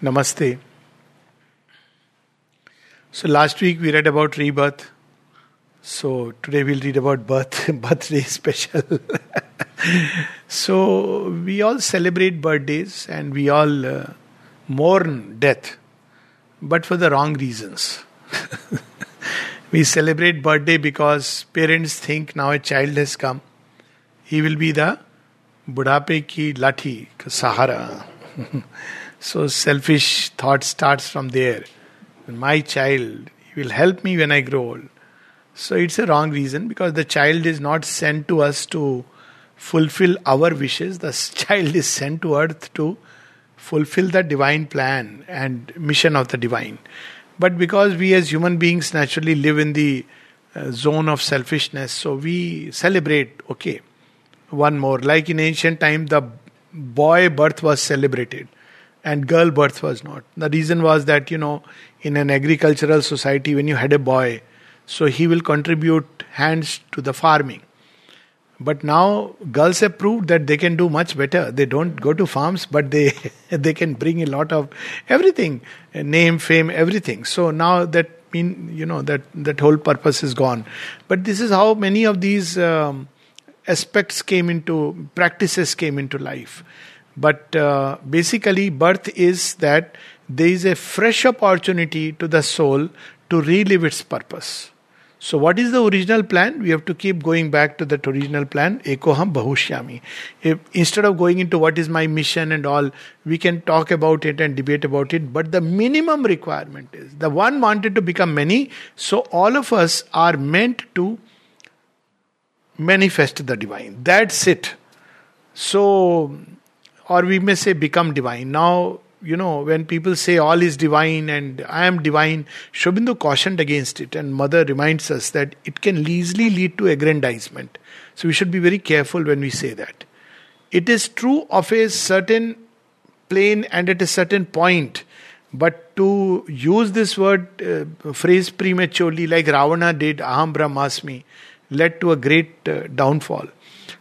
Namaste. So last week we read about rebirth. So today we'll read about birth, birthday special. so we all celebrate birthdays and we all uh, mourn death, but for the wrong reasons. we celebrate birthday because parents think now a child has come. He will be the budhape ki lathi, sahara. So selfish thought starts from there. My child, will help me when I grow old. So it's a wrong reason because the child is not sent to us to fulfill our wishes. The child is sent to earth to fulfill the divine plan and mission of the divine. But because we as human beings naturally live in the uh, zone of selfishness, so we celebrate, okay, one more. Like in ancient time, the boy birth was celebrated and girl birth was not. The reason was that, you know, in an agricultural society, when you had a boy, so he will contribute hands to the farming. But now girls have proved that they can do much better. They don't go to farms, but they they can bring a lot of everything, name, fame, everything. So now that mean you know that that whole purpose is gone. But this is how many of these um, aspects came into practices came into life. But uh, basically, birth is that there is a fresh opportunity to the soul to relive its purpose. So, what is the original plan? We have to keep going back to that original plan, Ekoham Bahushyami. If, instead of going into what is my mission and all, we can talk about it and debate about it. But the minimum requirement is the one wanted to become many, so all of us are meant to manifest the divine. That's it. So, or we may say become divine. Now, you know, when people say all is divine and I am divine, Sri Aurobindo cautioned against it, and Mother reminds us that it can easily lead to aggrandizement. So we should be very careful when we say that. It is true of a certain plane and at a certain point, but to use this word uh, phrase prematurely, like Ravana did, Aham Brahmasmi, led to a great uh, downfall.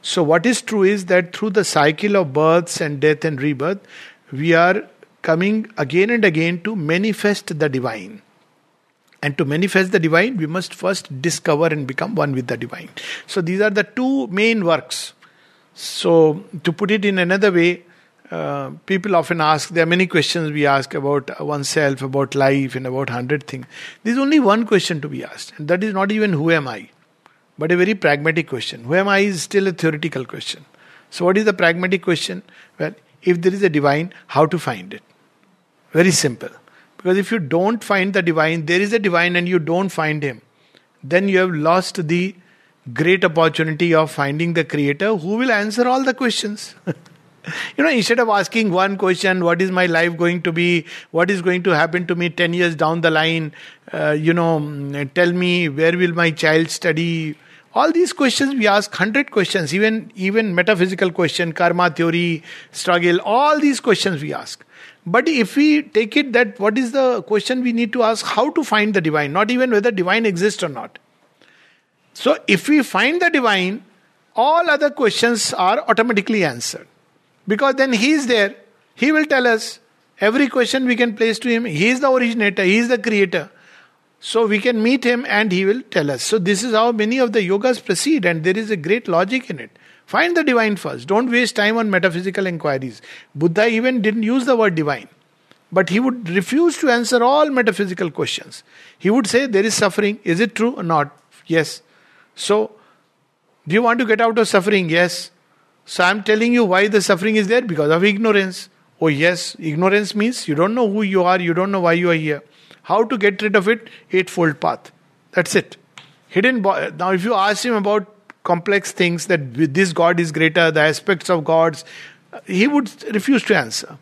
So, what is true is that through the cycle of births and death and rebirth, we are coming again and again to manifest the divine. And to manifest the divine, we must first discover and become one with the divine. So, these are the two main works. So, to put it in another way, uh, people often ask, there are many questions we ask about oneself, about life, and about hundred things. There's only one question to be asked, and that is not even who am I, but a very pragmatic question. Who am I is still a theoretical question. So, what is the pragmatic question? Well, if there is a divine, how to find it? Very simple. Because if you don't find the divine, there is a divine and you don't find him, then you have lost the great opportunity of finding the creator who will answer all the questions. you know, instead of asking one question, what is my life going to be? What is going to happen to me 10 years down the line? Uh, you know, tell me where will my child study? All these questions we ask hundred questions, even even metaphysical question, karma theory, struggle, all these questions we ask. But if we take it that what is the question we need to ask, how to find the divine, not even whether divine exists or not. So if we find the divine, all other questions are automatically answered. Because then he is there, he will tell us every question we can place to him. He is the originator, he is the creator. So we can meet him and he will tell us. So this is how many of the yogas proceed, and there is a great logic in it. Find the divine first. Don't waste time on metaphysical inquiries. Buddha even didn't use the word divine. But he would refuse to answer all metaphysical questions. He would say, There is suffering. Is it true or not? Yes. So, do you want to get out of suffering? Yes. So, I'm telling you why the suffering is there because of ignorance. Oh, yes. Ignorance means you don't know who you are, you don't know why you are here. How to get rid of it? Eightfold path. That's it. Hidden. Bo- now, if you ask him about complex things that this God is greater, the aspects of gods, he would refuse to answer.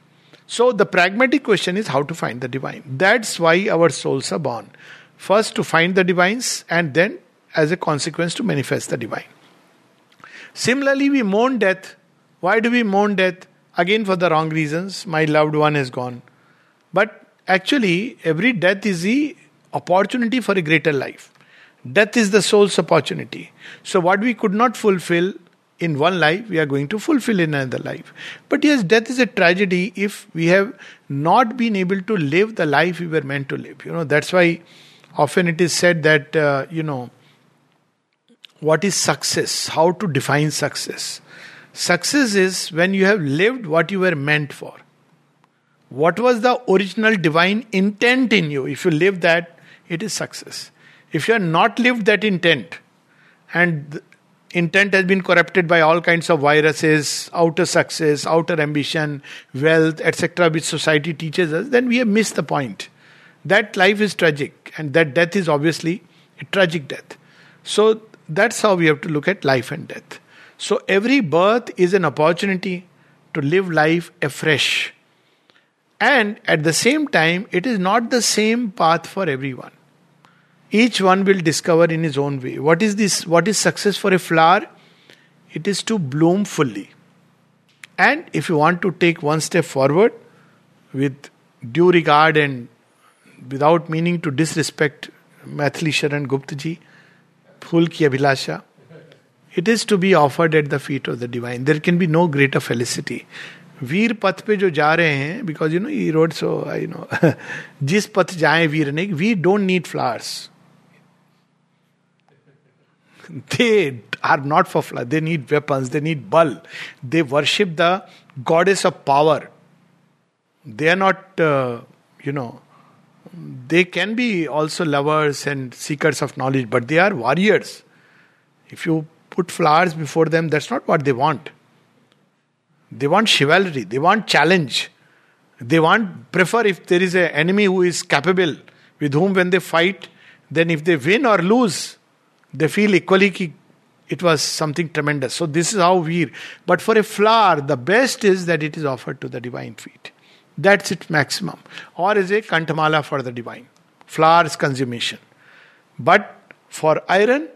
So the pragmatic question is how to find the divine. That's why our souls are born. First to find the divines and then as a consequence to manifest the divine. Similarly, we mourn death. Why do we mourn death? Again, for the wrong reasons. My loved one is gone. But actually, every death is the opportunity for a greater life. Death is the soul's opportunity. So, what we could not fulfill in one life, we are going to fulfill in another life. But yes, death is a tragedy if we have not been able to live the life we were meant to live. You know, that's why often it is said that, uh, you know, what is success? How to define success? Success is when you have lived what you were meant for. What was the original divine intent in you? If you live that, it is success. If you have not lived that intent, and intent has been corrupted by all kinds of viruses, outer success, outer ambition, wealth, etc., which society teaches us, then we have missed the point. That life is tragic, and that death is obviously a tragic death. So that's how we have to look at life and death. So every birth is an opportunity to live life afresh. And at the same time, it is not the same path for everyone. Each one will discover in his own way. What is this? What is success for a flower? It is to bloom fully. And if you want to take one step forward with due regard and without meaning to disrespect Maithili Sharan Guptaji, Phul Ki Abhilasha, it is to be offered at the feet of the divine. There can be no greater felicity. वीर पथ पे जो जा रहे हैं because you know ई road so I know जिस पथ जाए वीर ने we don't need flowers they are not for flower they need weapon they need बल they worship the goddess of power they are not you know they can be also lovers and seekers of knowledge but they are warriors if you put flowers before them, that's not what they want They want chivalry, they want challenge. They want, prefer if there is an enemy who is capable, with whom when they fight, then if they win or lose, they feel equally ki it was something tremendous. So this is how we. But for a flower, the best is that it is offered to the divine feet. That's its maximum. Or is a kantamala for the divine. Flowers consummation. But for iron,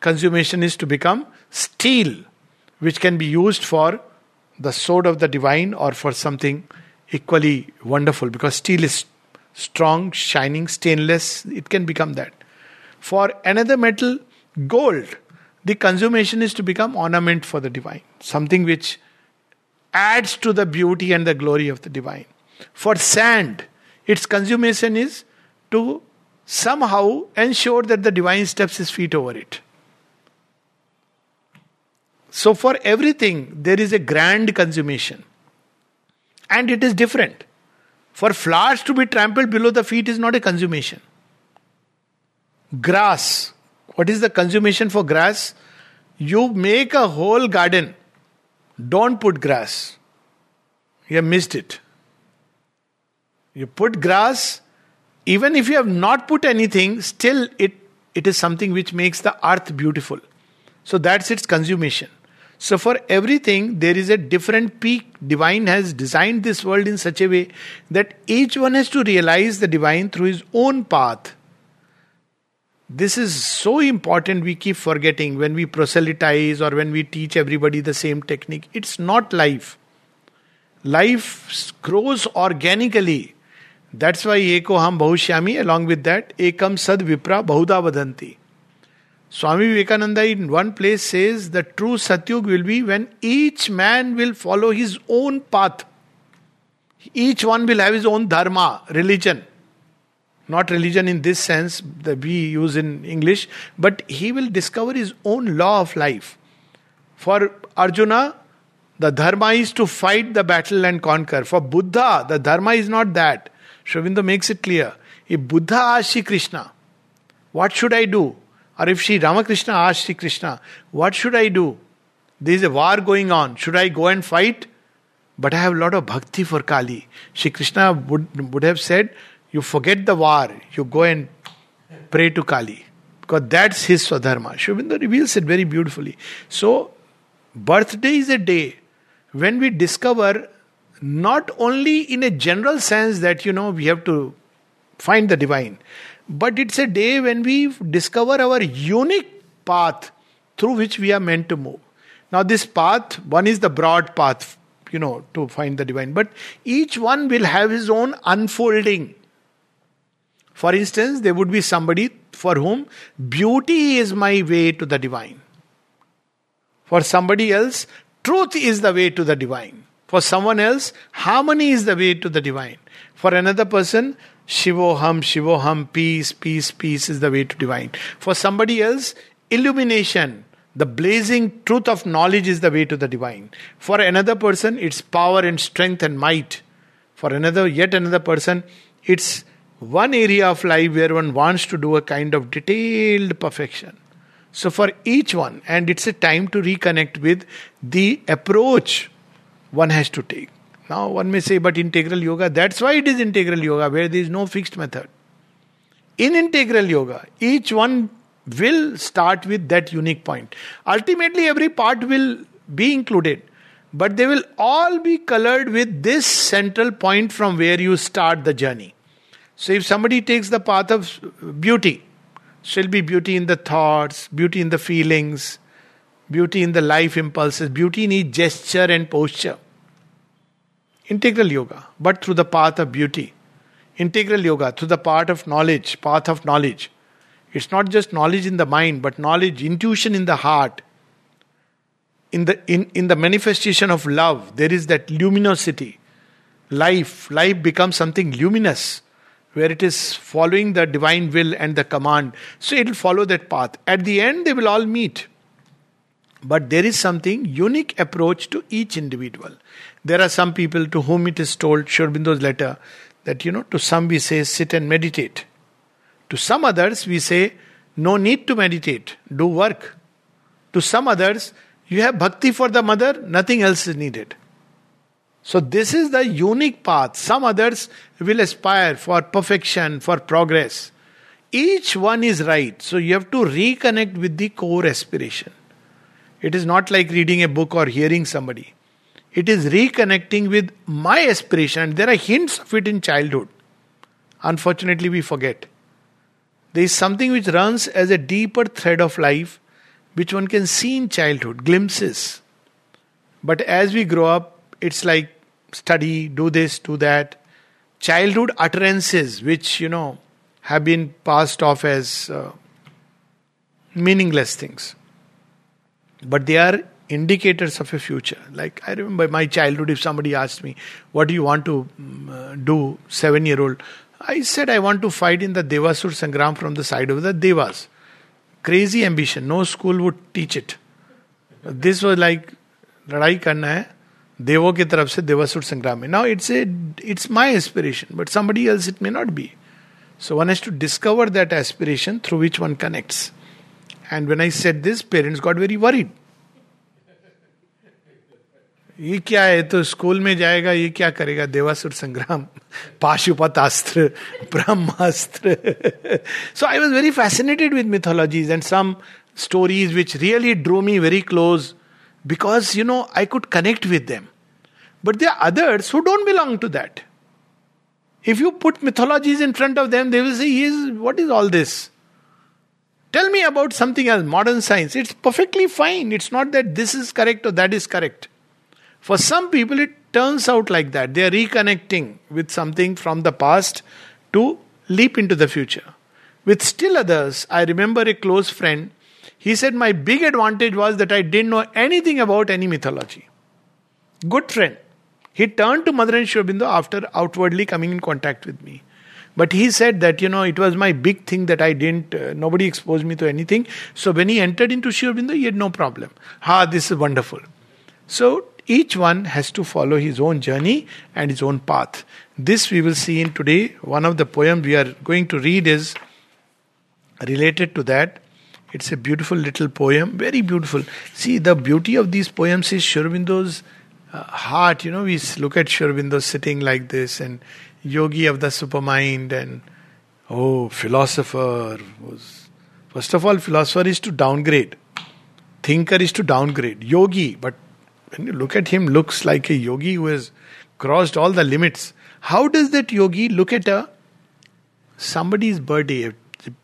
consummation is to become steel, which can be used for the sword of the divine or for something equally wonderful because steel is strong, shining, stainless. It can become that. For another metal, gold, the consummation is to become ornament for the divine, something which adds to the beauty and the glory of the divine. For sand, its consummation is to somehow ensure that the divine steps his feet over it. So, for everything, there is a grand consummation. And it is different. For flowers to be trampled below the feet is not a consummation. Grass. What is the consummation for grass? You make a whole garden. Don't put grass. You have missed it. You put grass, even if you have not put anything, still it, it is something which makes the earth beautiful. So that's its consummation. So for everything, there is a different peak. Divine has designed this world in such a way that each one has to realize the divine through his own path. This is so important, we keep forgetting when we proselytize or when we teach everybody the same technique. It's not life. Life grows organically. That's why ham bahushyami, along with that, ekam sad vipra bahuda vadanti. Swami Vivekananda in one place says the true Satyug will be when each man will follow his own path. Each one will have his own dharma, religion. Not religion in this sense that we use in English, but he will discover his own law of life. For Arjuna, the dharma is to fight the battle and conquer. For Buddha, the dharma is not that. Sri makes it clear. If Buddha asked Sri Krishna, What should I do? Or if Sri Ramakrishna asked Sri Krishna, What should I do? There is a war going on. Should I go and fight? But I have a lot of bhakti for Kali. Sri Krishna would, would have said, You forget the war, you go and pray to Kali. Because that's his Swadharma. Sri reveals it very beautifully. So, birthday is a day when we discover not only in a general sense that you know we have to find the divine, but it's a day when we discover our unique path through which we are meant to move. Now, this path, one is the broad path, you know, to find the divine, but each one will have his own unfolding. For instance, there would be somebody for whom beauty is my way to the divine. For somebody else, truth is the way to the divine. For someone else, harmony is the way to the divine. For another person, Shivoham, Shivoham, peace, peace, peace is the way to divine. For somebody else, illumination, the blazing truth of knowledge is the way to the divine. For another person, it's power and strength and might. For another, yet another person, it's one area of life where one wants to do a kind of detailed perfection. So, for each one, and it's a time to reconnect with the approach one has to take. Now, one may say, but integral yoga, that's why it is integral yoga, where there is no fixed method. In integral yoga, each one will start with that unique point. Ultimately, every part will be included, but they will all be colored with this central point from where you start the journey. So, if somebody takes the path of beauty, shall be beauty in the thoughts, beauty in the feelings, beauty in the life impulses, beauty in each gesture and posture. Integral yoga, but through the path of beauty. Integral yoga, through the path of knowledge, path of knowledge. It's not just knowledge in the mind, but knowledge, intuition in the heart. In the in, in the manifestation of love, there is that luminosity. Life, life becomes something luminous where it is following the divine will and the command. So it will follow that path. At the end, they will all meet. But there is something unique approach to each individual. There are some people to whom it is told, Sri Aurobindo's letter, that you know, to some we say sit and meditate. To some others we say no need to meditate, do work. To some others, you have bhakti for the mother, nothing else is needed. So, this is the unique path. Some others will aspire for perfection, for progress. Each one is right. So, you have to reconnect with the core aspiration. It is not like reading a book or hearing somebody. It is reconnecting with my aspiration. There are hints of it in childhood. Unfortunately, we forget. There is something which runs as a deeper thread of life, which one can see in childhood, glimpses. But as we grow up, it's like study, do this, do that. Childhood utterances, which, you know, have been passed off as uh, meaningless things. But they are indicators of a future. Like I remember my childhood, if somebody asked me, What do you want to um, uh, do, seven year old? I said, I want to fight in the Devasur Sangram from the side of the Devas. Crazy ambition. No school would teach it. This was like, लड़ाई करना है देवों की तरफ से देवासुर संग्राम में now it's a it's my aspiration but somebody else it may not be so one has to discover that aspiration through which one connects. And when I said this, parents got very worried. ये क्या है? तो school में जाएगा, ये क्या करेगा? देवासुर संग्राम पाशुपत अस्त्र ब्रह्मास्त्र so I was very fascinated with mythologies and some stories which really drew me very close because you know I could connect with them but they are others who don't belong to that if you put mythologies in front of them they will is what is all this tell me about something as modern science it's perfectly fine it's not that this is correct और that is correct For some people, it turns out like that. They are reconnecting with something from the past to leap into the future. With still others, I remember a close friend he said, My big advantage was that I didn't know anything about any mythology. Good friend. He turned to Mother and Sri Aurobindo after outwardly coming in contact with me. But he said that, you know, it was my big thing that I didn't, uh, nobody exposed me to anything. So when he entered into Sri Aurobindo, he had no problem. Ha, this is wonderful. So each one has to follow his own journey and his own path. This we will see in today. One of the poems we are going to read is related to that. It's a beautiful little poem, very beautiful. See, the beauty of these poems is Sri Aurobindo's uh, heart. You know, we look at Sri Aurobindo sitting like this, and yogi of the supermind, and oh, philosopher was. First of all, philosopher is to downgrade, thinker is to downgrade, yogi. But when you look at him, looks like a yogi who has crossed all the limits. How does that yogi look at a somebody's birthday? A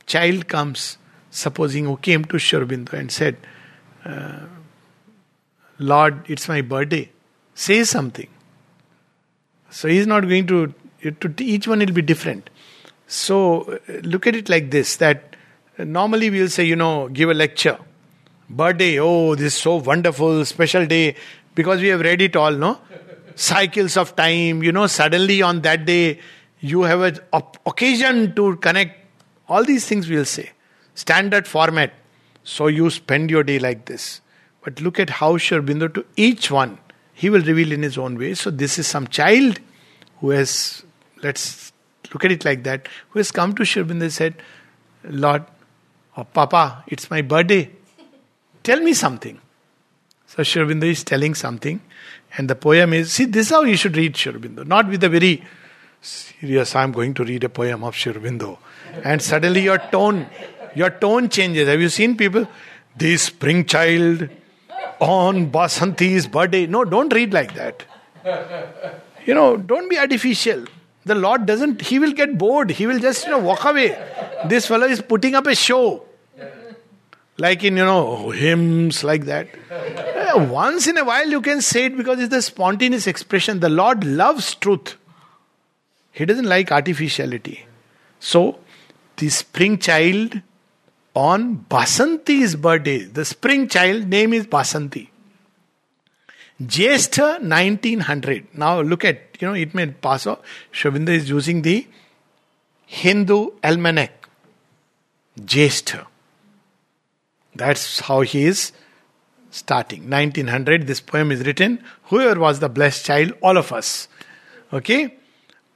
child comes supposing who came to Sri Aurobindo and said, uh, Lord, it's my birthday, say something. So he's not going to, to each one will be different. So uh, look at it like this that normally we'll say, you know, give a lecture. Birthday, oh, this is so wonderful, special day, because we have read it all, no? Cycles of time, you know, suddenly on that day, you have an occasion to connect. All these things we'll say. Standard format. So you spend your day like this. But look at how Sri Aurobindo to each one, he will reveal in his own way. So this is some child who has, let's look at it like that, who has come to Sri Aurobindo and said, Lord, oh, Papa, it's my birthday. Tell me something. So Sri is telling something, and the poem is see, this is how you should read Sri not with a very serious, I'm going to read a poem of Sri And suddenly your tone, your tone changes. Have you seen people? The spring child on Basanti's birthday. No, don't read like that. You know, don't be artificial. The Lord doesn't, He will get bored. He will just, you know, walk away. This fellow is putting up a show. Like in, you know, hymns like that. Uh, once in a while you can say it because it's the spontaneous expression. The Lord loves truth. He doesn't like artificiality. So, the spring child on Basanti's birthday, the spring child name is Basanti. Jestha 1900. Now look at, you know, it may pass oh. off. Sri Aurobindo is using the Hindu almanac. Jestha. That's how he is starting. 1900, this poem is written. Whoever was the blessed child, all of us. Okay?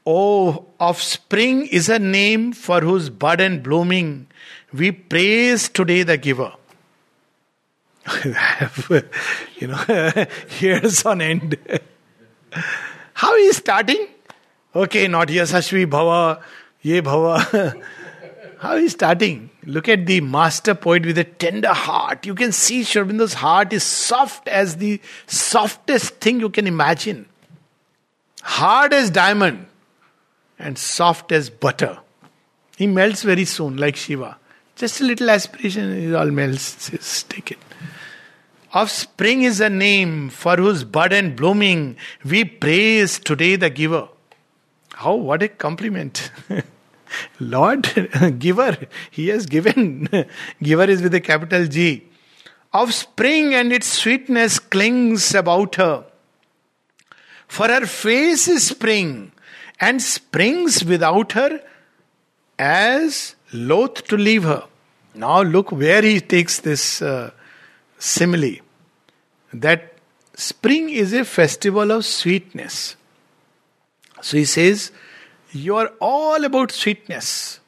Oh, offspring is a name for whose bud and blooming we praise today the giver. you know, years on end. How is starting? Okay, not Yashasvi Bhava, Ye Bhava. How is starting? Look at the master poet with a tender heart. You can see Sri heart is soft as the softest thing you can imagine. Hard as diamond and soft as butter. He melts very soon, like Shiva. Just a little aspiration, it all melts. Just take it. Offspring is a name for whose bud and blooming we praise today the giver. How, what a compliment. Lord, giver, He has given. giver is with a capital G. Of spring and its sweetness clings about her. For her face is spring, and springs without her as loath to leave her. Now look where he takes this uh, simile. That spring is a festival of sweetness. So he says, You are all about sweetness.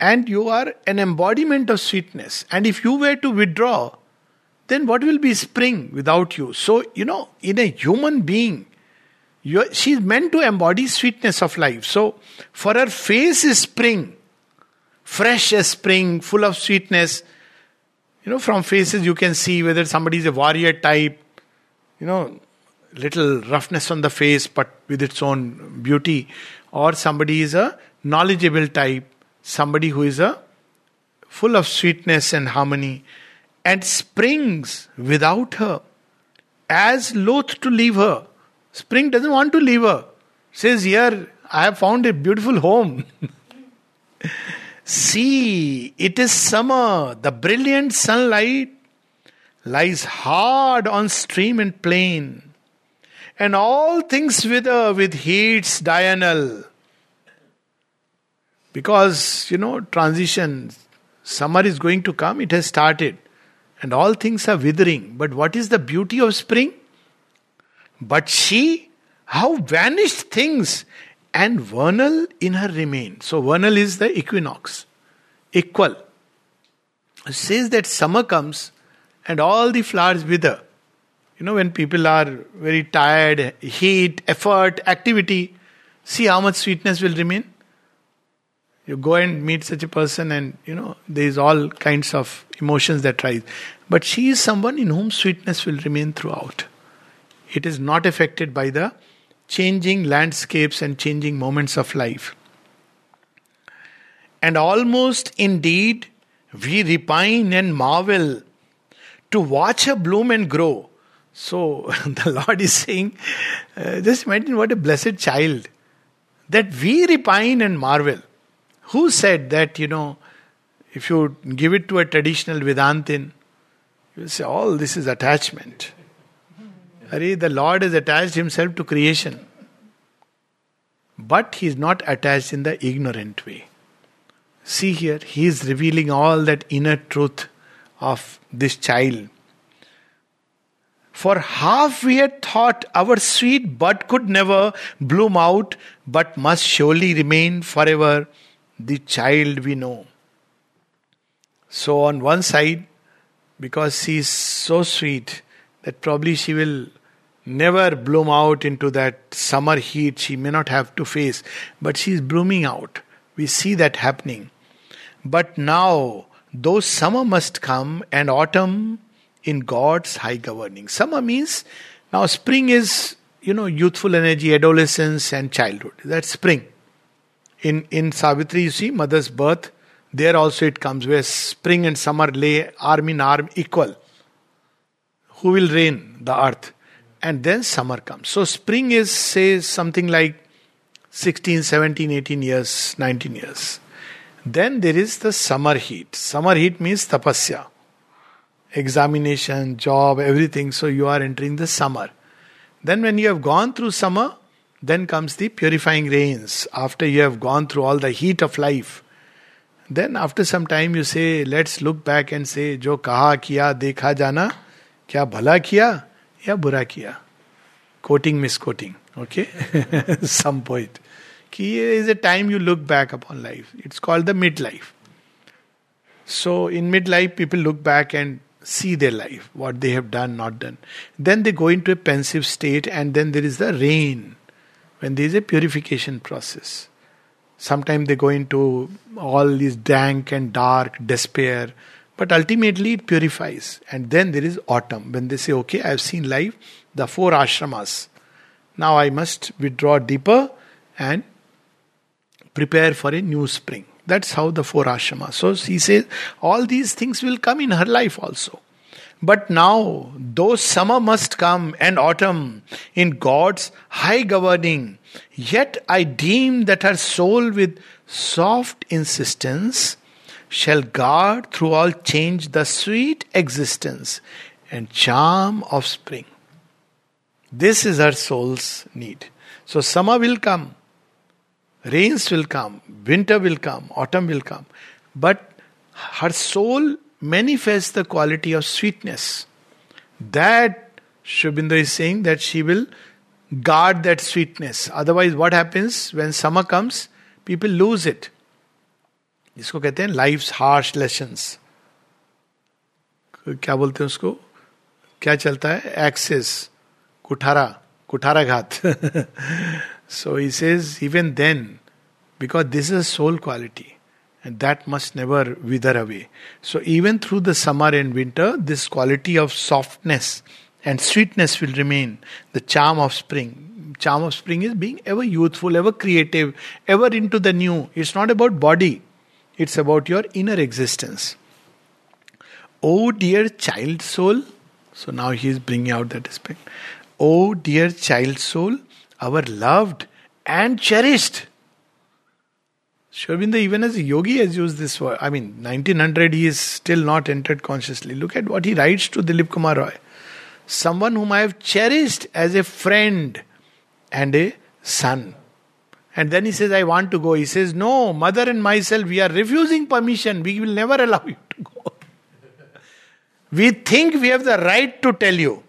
And you are an embodiment of sweetness. And if you were to withdraw, then what will be spring without you? So, you know, in a human being, she's meant to embody sweetness of life. So, for her face is spring, fresh as spring, full of sweetness. You know, from faces you can see whether somebody is a warrior type, you know, little roughness on the face but with its own beauty, or somebody is a knowledgeable type, somebody who is a full of sweetness and harmony, and springs without her, as loath to leave her. Spring doesn't want to leave her. Says, Here, I have found a beautiful home. See, it is summer. The brilliant sunlight lies hard on stream and plain, and all things wither uh, with heats diurnal. Because, you know, transition, summer is going to come, it has started, and all things are withering. But what is the beauty of spring? But she, how vanished things and vernal in her remain. So vernal is the equinox, equal. It says that summer comes and all the flowers wither. You know, when people are very tired, heat, effort, activity, see how much sweetness will remain. You go and meet such a person, and you know, there is all kinds of emotions that rise. But she is someone in whom sweetness will remain throughout. It is not affected by the changing landscapes and changing moments of life. And almost indeed, we repine and marvel to watch her bloom and grow. So the Lord is saying, uh, just imagine what a blessed child that we repine and marvel. Who said that, you know, if you give it to a traditional Vedantin, You say, all this is attachment. Are the Lord has attached himself to creation. But he is not attached in the ignorant way. See here, he is revealing all that inner truth of this child. For half we had thought our sweet bud could never bloom out, but must surely remain forever the child we know. So, on one side, because she is so sweet that probably she will never bloom out into that summer heat she may not have to face, but she is blooming out. We see that happening. But now, though summer must come and autumn in God's high governing. Summer means now spring is, you know, youthful energy, adolescence, and childhood. That's spring. In in Savitri, you see mother's birth. There also it comes where spring and summer lay arm in arm equal. Who will reign? The earth and then summer comes. So spring is, say, something like 16, 17, 18 years, 19 years. Then there is the summer heat. Summer heat means tapasya, examination, job, everything. So you are entering the summer. Then, when you have gone through summer, then comes the purifying rains. After you have gone through all the heat of life, then after some time you say, let's look back and say, जो कहा किया देखा जाना क्या भला किया या बुरा किया coating miss coating okay some point कि is a time you look back upon life it's called the mid life so in mid life people look back and see their life, what they have done, not done. Then they go into a pensive state, and then there is the rain, when there is a purification process. Sometimes they go into all this dank and dark despair, but ultimately, it purifies. And then there is autumn. When they say, okay, I have seen life, the four ashramas. Now I must withdraw deeper and prepare for a new spring. That's how the four ashramas. So he says, all these things will come in her life also. But now, though summer must come and autumn in God's high governing, yet I deem that her soul with soft insistence shall guard through all change the sweet existence and charm of spring. This is her soul's need. So, summer will come, rains will come, winter will come, autumn will come, but her soul manifests the quality of sweetness. That Sri Aurobindo is saying that she will guard that sweetness. Otherwise, what happens when summer comes? People lose it. जिसको कहते हैं life harsh lessons क्या बोलते हैं उसको क्या चलता है एक्सेस कुठारा कुठारा घात सो he says even then because this is a soul quality and that must never wither away. So, even through the summer and winter, this quality of softness and sweetness will remain. The charm of spring. Charm of spring is being ever youthful, ever creative, ever into the new. It's not about body, it's about your inner existence. Oh, dear child soul. So, now he is bringing out that aspect. Oh, dear child soul, our loved and cherished. Sri Aurobindo, even as a yogi, has used this word. I mean, 1900, he is still not entered consciously. Look at what he writes to Dilip Kumar Roy. Someone whom I have cherished as a friend and a son. And then he says, I want to go. He says, No, mother and myself, we are refusing permission. We will never allow you to go. we think we have the right to tell you.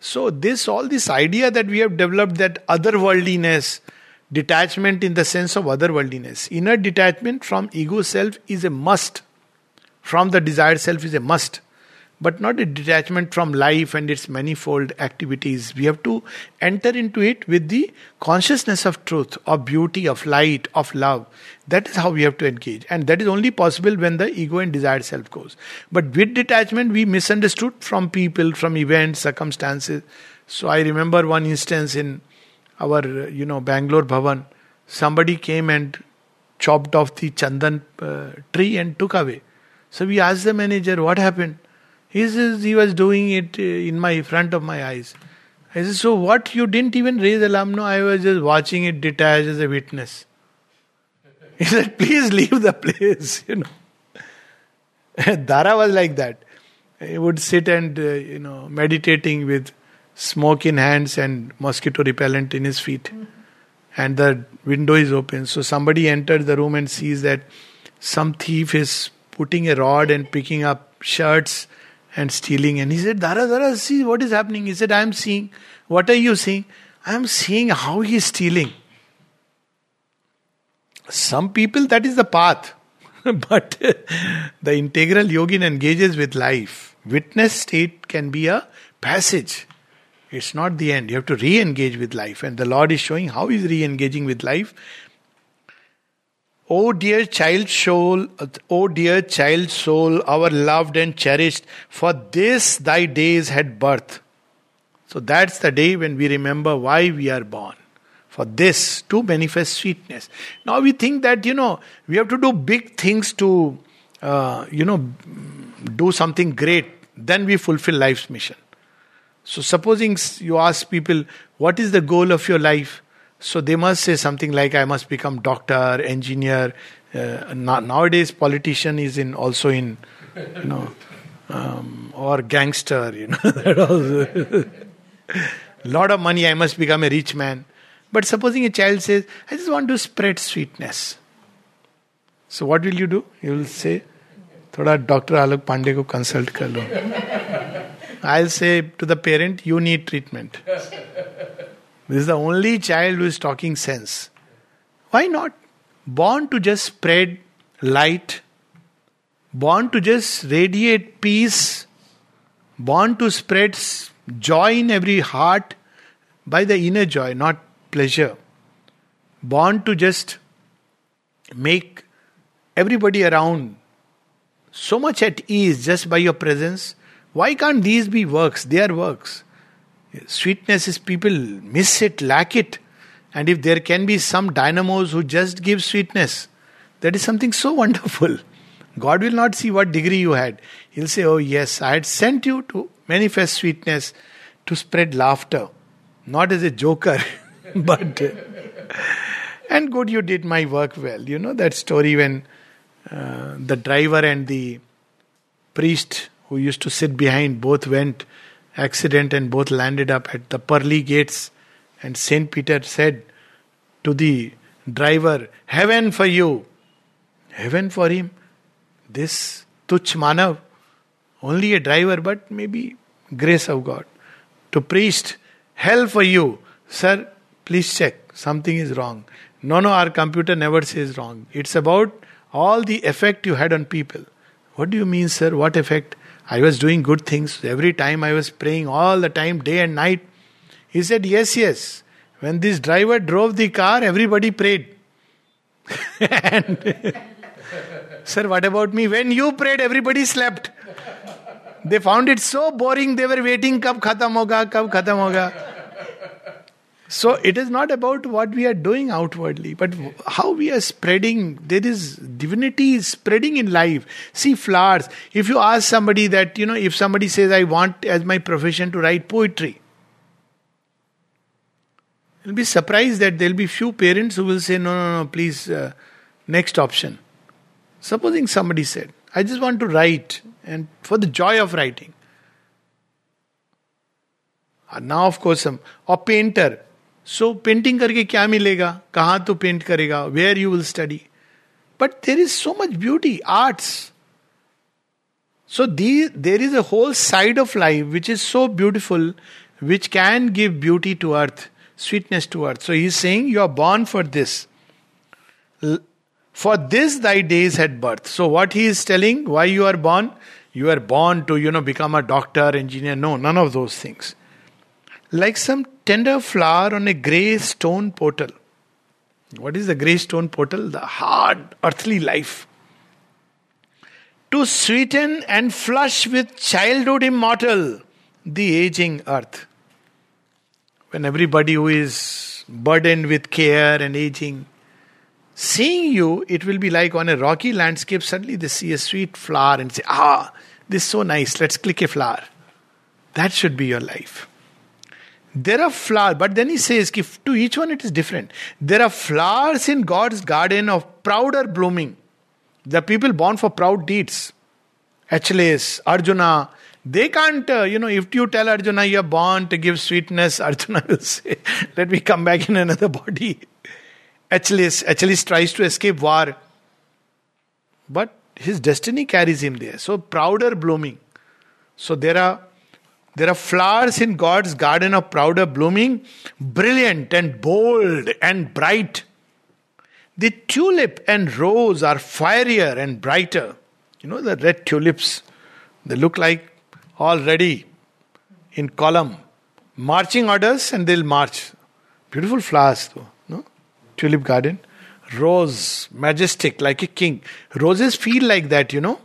So, this, all this idea that we have developed that otherworldliness, detachment in the sense of otherworldliness, inner detachment from ego self is a must. From the desired self is a must but not a detachment from life and its manifold activities. We have to enter into it with the consciousness of truth, of beauty, of light, of love. That is how we have to engage. And that is only possible when the ego and desired self goes. But with detachment, we misunderstood from people, from events, circumstances. So I remember one instance in our, you know, Bangalore Bhavan. Somebody came and chopped off the chandan uh, tree and took away. So we asked the manager, what happened? He says he was doing it uh, in my front of my eyes. I said, So what? You didn't even raise alarm? No, I was just watching it detached as a witness. He said, Please leave the place, you know. Dara was like that. He would sit and, uh, you know, meditating with smoke in hands and mosquito repellent in his feet. Mm-hmm. And the window is open. So somebody enters the room and sees that some thief is putting a rod and picking up shirts and stealing. And he said, Dara, Dara, see what is happening. He said, I am seeing. What are you seeing? I am seeing how he is stealing. Some people, that is the path. but the integral yogin engages with life. Witness state can be a passage. It's not the end. You have to re engage with life. And the Lord is showing how He's re engaging with life. Oh dear child soul, oh dear child soul, our loved and cherished, for this thy days had birth. So that's the day when we remember why we are born. For this, to manifest sweetness. Now we think that, you know, we have to do big things to, uh, you know, do something great. Then we fulfill life's mission. So, supposing you ask people, what is the goal of your life? So, they must say something like, I must become doctor, engineer. Uh, nowadays, politician is in also in, you know, um, or gangster, you know. lot of money, I must become a rich man. But supposing a child says, I just want to spread sweetness. So, what will you do? You will say, थोड़ा doctor आलोक पांडे को consult कर लो I'll say to the parent, you need treatment. this is the only child who is talking sense. Why not? Born to just spread light, born to just radiate peace, born to spread joy in every heart by the inner joy, not pleasure. Born to just make everybody around so much at ease just by your presence why can't these be works? They are works. Sweetness is people miss it, lack it. And if there can be some dynamos who just give sweetness, that is something so wonderful. God will not see what degree you had. He'll say, Oh, yes, I had sent you to manifest sweetness, to spread laughter. Not as a joker, but. and good, you did my work well. You know that story when uh, the driver and the priest who used to sit behind both went accident and both landed up at the pearly gates. And saint peter said to the driver heaven for you. Heaven for him? This tuch manav only a driver but maybe grace of god. To priest hell for you. Sir please check. Something is wrong. No no our computer never says wrong. It's about all the effect you had on people. What do you mean sir? What effect I was doing good things. Every time I was praying all the time, day and night. He said, Yes, yes. When this driver drove the car, everybody prayed. and, sir, what about me? When you prayed, everybody slept. They found it so boring, they were waiting, kab khatam hoga, kab khatam hoga. So it is not about what we are doing outwardly, but how we are spreading. There is divinity is spreading in life. See flowers. If you ask somebody that, you know, if somebody says, I want as my profession to write poetry, you'll be surprised that there'll be few parents who will say, no, no, no, please, uh, next option. Supposing somebody said, I just want to write and for the joy of writing. And now, of course, um, a painter so painting करके क्या मिलेगा कहाँ तो paint करेगा where you will study but there is so much beauty arts so there is a whole side of life which is so beautiful which can give beauty to earth sweetness to earth. So he's saying, You are born for this. For this thy days had birth. So what he is telling, why you are born? You are born to, you know, become a doctor, engineer. No, none of those things like some tender flower on a grey stone portal. What is the grey stone portal? The hard earthly life. To sweeten and flush with childhood immortal the aging earth. When everybody who is burdened with care and aging, seeing you, it will be like on a rocky landscape, suddenly they see a sweet flower and say, Ah, this is so nice, let's click a flower. That should be your life. There are flowers, but then he says, to each one it is different. There are flowers in God's garden of prouder blooming. The people born for proud deeds. Achilles, Arjuna, they can't, uh, you know, if you tell Arjuna you're born to give sweetness, Arjuna will say, let me come back in another body. Achilles, Achilles tries to escape war. But his destiny carries him there. So prouder blooming. So there are there are flowers in God's garden of prouder blooming, brilliant and bold and bright. The tulip and rose are fierier and brighter. You know the red tulips, they look like already in column, marching orders, and they'll march. Beautiful flowers, though. No, tulip garden, rose, majestic like a king. Roses feel like that, you know.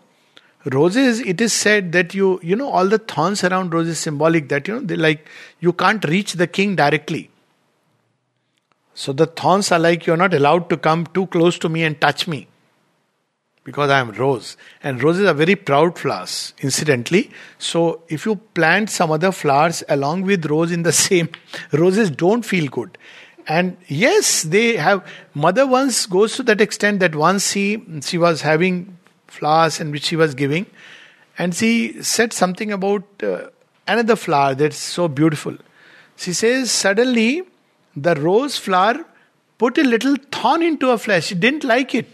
Roses, it is said that you, you know, all the thorns around roses symbolic that you know they like you can't reach the king directly. So the thorns are like you're not allowed to come too close to me and touch me because I am rose. And roses are very proud flowers, incidentally. So if you plant some other flowers along with rose in the same, roses don't feel good. And yes, they have. Mother once goes to that extent that once she she was having flowers and which she was giving, and she said something about uh, another flower that's so beautiful. She says suddenly the rose flower put a little thorn into her flesh. She didn't like it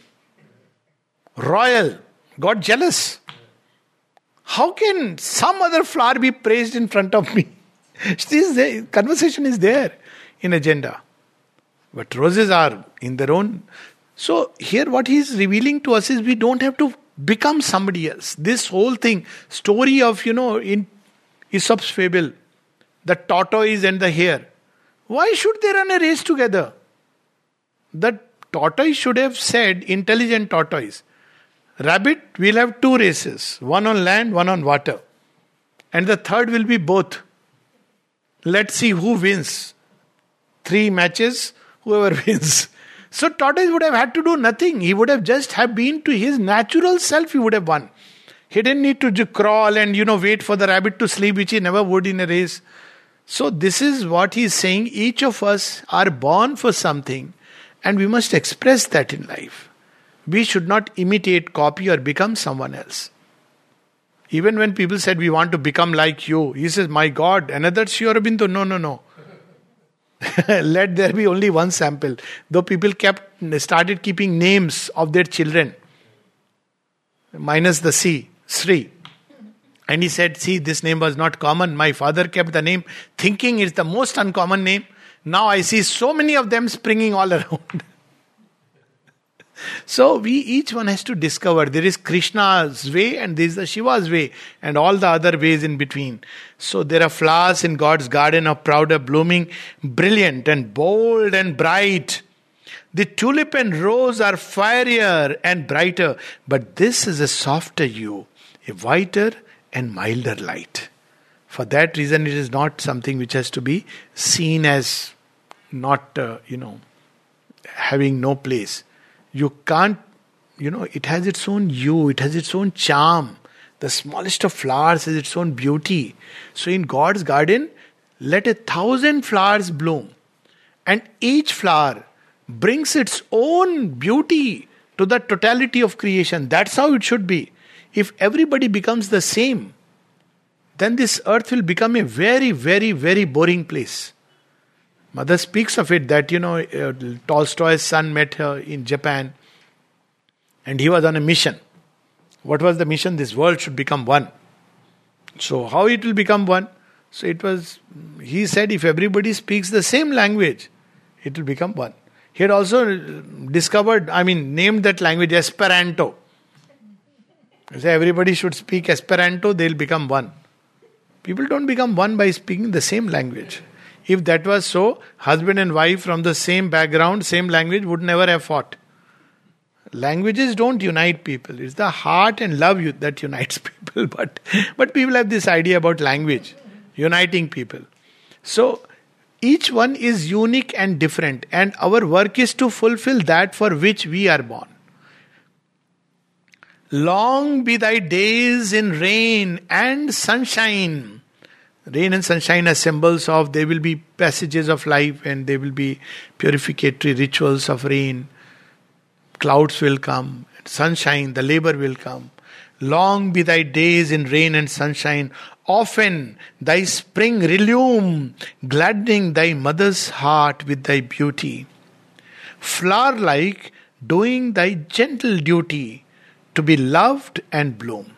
royal, got jealous. How can some other flower be praised in front of me? this conversation is there in agenda. But roses are in their own. So here what he is revealing to us is we don't have to become somebody else. This whole thing, story of, you know, in Aesop's fable, the tortoise and the hare. Why should they run a race together? The tortoise should have said, intelligent tortoise, Rabbit, we'll have two races one on land, one on water. And the third will be both. Let's see who wins. Three matches, whoever wins. So tortoise would have had to do nothing. He would have just have been to his natural self, he would have won. He didn't need to crawl and you know wait for the rabbit to sleep, which he never would in a race. So this is what he's saying. Each of us are born for something, and we must express that in life. We should not imitate, copy, or become someone else. Even when people said, We want to become like you, he says, My God, another Sri Aurobindo. No, no, no. Let there be only one sample. Though people kept started keeping names of their children, minus the C, Sri. And he said, See, this name was not common. My father kept the name, thinking it's the most uncommon name. Now I see so many of them springing all around. So we each one has to discover there is Krishna's way and there is the Shiva's way and all the other ways in between. So there are flowers in God's garden of prouder blooming, brilliant and bold and bright. The tulip and rose are fierier and brighter, but this is a softer hue, a whiter and milder light. For that reason, it is not something which has to be seen as not, uh, you know, having no place you can't, you know, it has its own hue, it has its own charm. The smallest of flowers has its own beauty. So in God's garden, let a thousand flowers bloom, and each flower brings its own beauty to the totality of creation. That's how it should be. If everybody becomes the same, then this earth will become a very, very, very boring place. Mother speaks of it that, you know, uh, Tolstoy's son met her in Japan and he was on a mission. What was the mission? This world should become one. So, how it will become one? So, it was, he said, if everybody speaks the same language, it will become one. He had also discovered, I mean, named that language Esperanto. Say everybody should speak Esperanto, they'll become one. People don't become one by speaking the same language. If that was so, husband and wife from the same background, same language would never have fought. Languages don't unite people. It's the heart and love you, that unites people. But, but people have this idea about language uniting people. So each one is unique and different, and our work is to fulfill that for which we are born. Long be thy days in rain and sunshine Rain and sunshine are symbols of there will be passages of life and there will be purificatory rituals of rain. Clouds will come, sunshine, the labor will come. Long be thy days in rain and sunshine. Often thy spring relume, gladdening thy mother's heart with thy beauty. Flower like, doing thy gentle duty to be loved and bloom.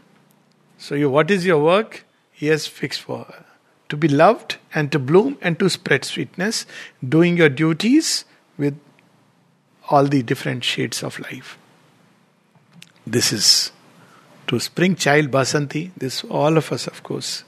So, you, what is your work? He has fixed for her. To be loved and to bloom and to spread sweetness, doing your duties with all the different shades of life. This is to spring child Basanti, this all of us, of course.